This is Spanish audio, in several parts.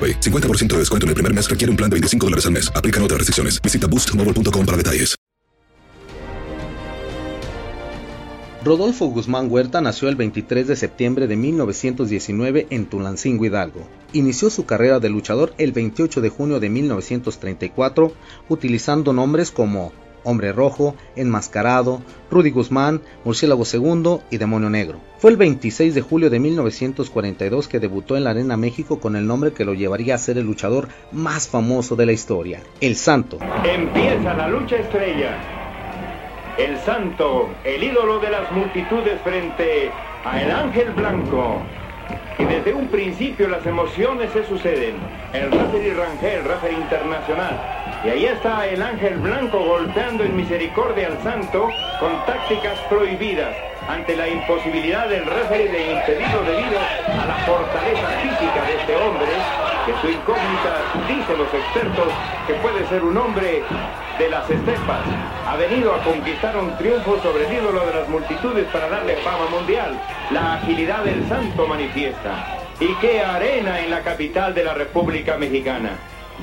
AroPay. 50% de descuento en el primer mes requiere un plan de 25 dólares al mes. Aplican otras restricciones. Visita boostmobile.com para detalles. Rodolfo Guzmán Huerta nació el 23 de septiembre de 1919 en Tulancingo Hidalgo. Inició su carrera de luchador el 28 de junio de 1934 utilizando nombres como Hombre Rojo, Enmascarado, Rudy Guzmán, Murciélago II y Demonio Negro. Fue el 26 de julio de 1942 que debutó en la Arena México con el nombre que lo llevaría a ser el luchador más famoso de la historia, El Santo. Empieza la lucha estrella. El Santo, el ídolo de las multitudes frente a el Ángel Blanco. Y desde un principio las emociones se suceden. El referee Rangel, referee internacional. Y ahí está el ángel blanco golpeando en misericordia al santo con tácticas prohibidas ante la imposibilidad del referee de impedirlo debido a la fortaleza física de este hombre, su incógnita, dicen los expertos, que puede ser un hombre de las estepas. Ha venido a conquistar un triunfo sobre el ídolo de las multitudes para darle fama mundial. La agilidad del santo manifiesta. Y qué arena en la capital de la República Mexicana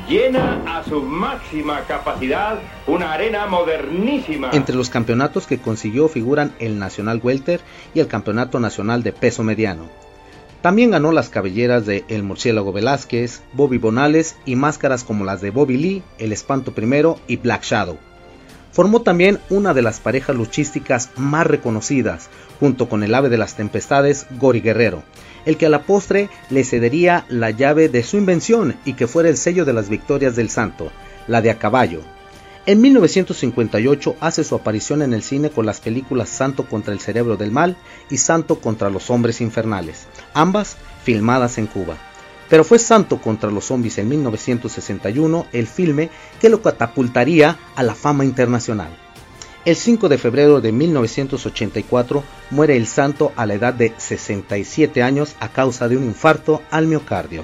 llena a su máxima capacidad una arena modernísima. Entre los campeonatos que consiguió figuran el Nacional Welter y el Campeonato Nacional de Peso Mediano. También ganó las cabelleras de El Murciélago Velázquez, Bobby Bonales y máscaras como las de Bobby Lee, El Espanto Primero y Black Shadow. Formó también una de las parejas luchísticas más reconocidas, junto con el ave de las tempestades, Gori Guerrero, el que a la postre le cedería la llave de su invención y que fuera el sello de las victorias del santo, la de a caballo. En 1958 hace su aparición en el cine con las películas Santo contra el cerebro del mal y Santo contra los hombres infernales, ambas filmadas en Cuba pero fue Santo contra los zombies en 1961 el filme que lo catapultaría a la fama internacional. El 5 de febrero de 1984 muere el santo a la edad de 67 años a causa de un infarto al miocardio.